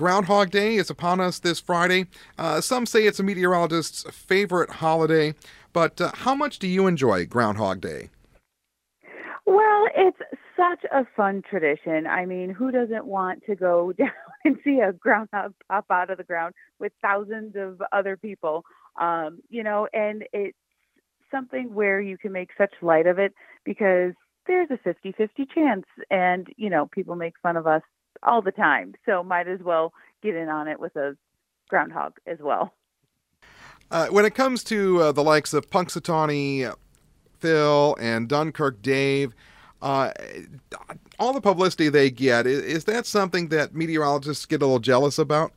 Groundhog Day is upon us this Friday. Uh, some say it's a meteorologist's favorite holiday, but uh, how much do you enjoy Groundhog Day? Well, it's such a fun tradition. I mean, who doesn't want to go down and see a groundhog pop out of the ground with thousands of other people? Um, you know, and it's something where you can make such light of it because there's a 50 50 chance, and, you know, people make fun of us all the time. So might as well get in on it with a groundhog as well. Uh, when it comes to uh, the likes of Punxsutawney Phil and Dunkirk Dave, uh, all the publicity they get, is, is, that something that meteorologists get a little jealous about?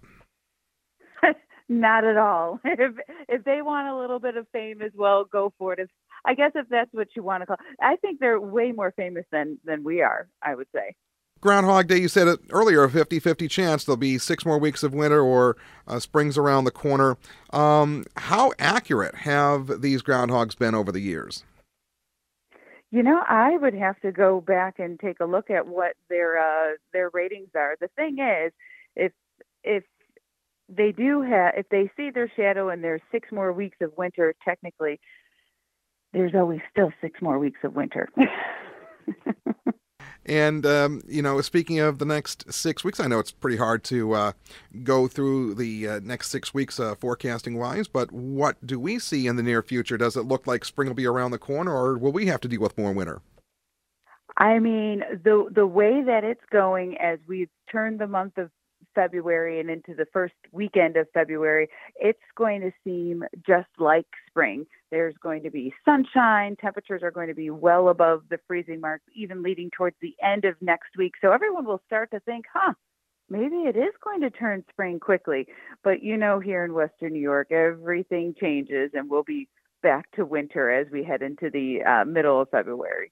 Not at all. If if they want a little bit of fame as well, go for it. If, I guess if that's what you want to call, I think they're way more famous than than we are. I would say. Groundhog Day, you said it earlier, a 50 50 chance there'll be six more weeks of winter or uh, spring's around the corner. Um, how accurate have these groundhogs been over the years? You know, I would have to go back and take a look at what their uh, their ratings are. The thing is, if if they do have, if they see their shadow and there's six more weeks of winter, technically, there's always still six more weeks of winter. And, um, you know, speaking of the next six weeks, I know it's pretty hard to uh, go through the uh, next six weeks uh, forecasting wise, but what do we see in the near future? Does it look like spring will be around the corner, or will we have to deal with more winter? I mean, the the way that it's going as we've turned the month of February and into the first weekend of February, it's going to seem just like spring. There's going to be sunshine. Temperatures are going to be well above the freezing mark, even leading towards the end of next week. So everyone will start to think, huh, maybe it is going to turn spring quickly. But you know, here in Western New York, everything changes and we'll be back to winter as we head into the uh, middle of February.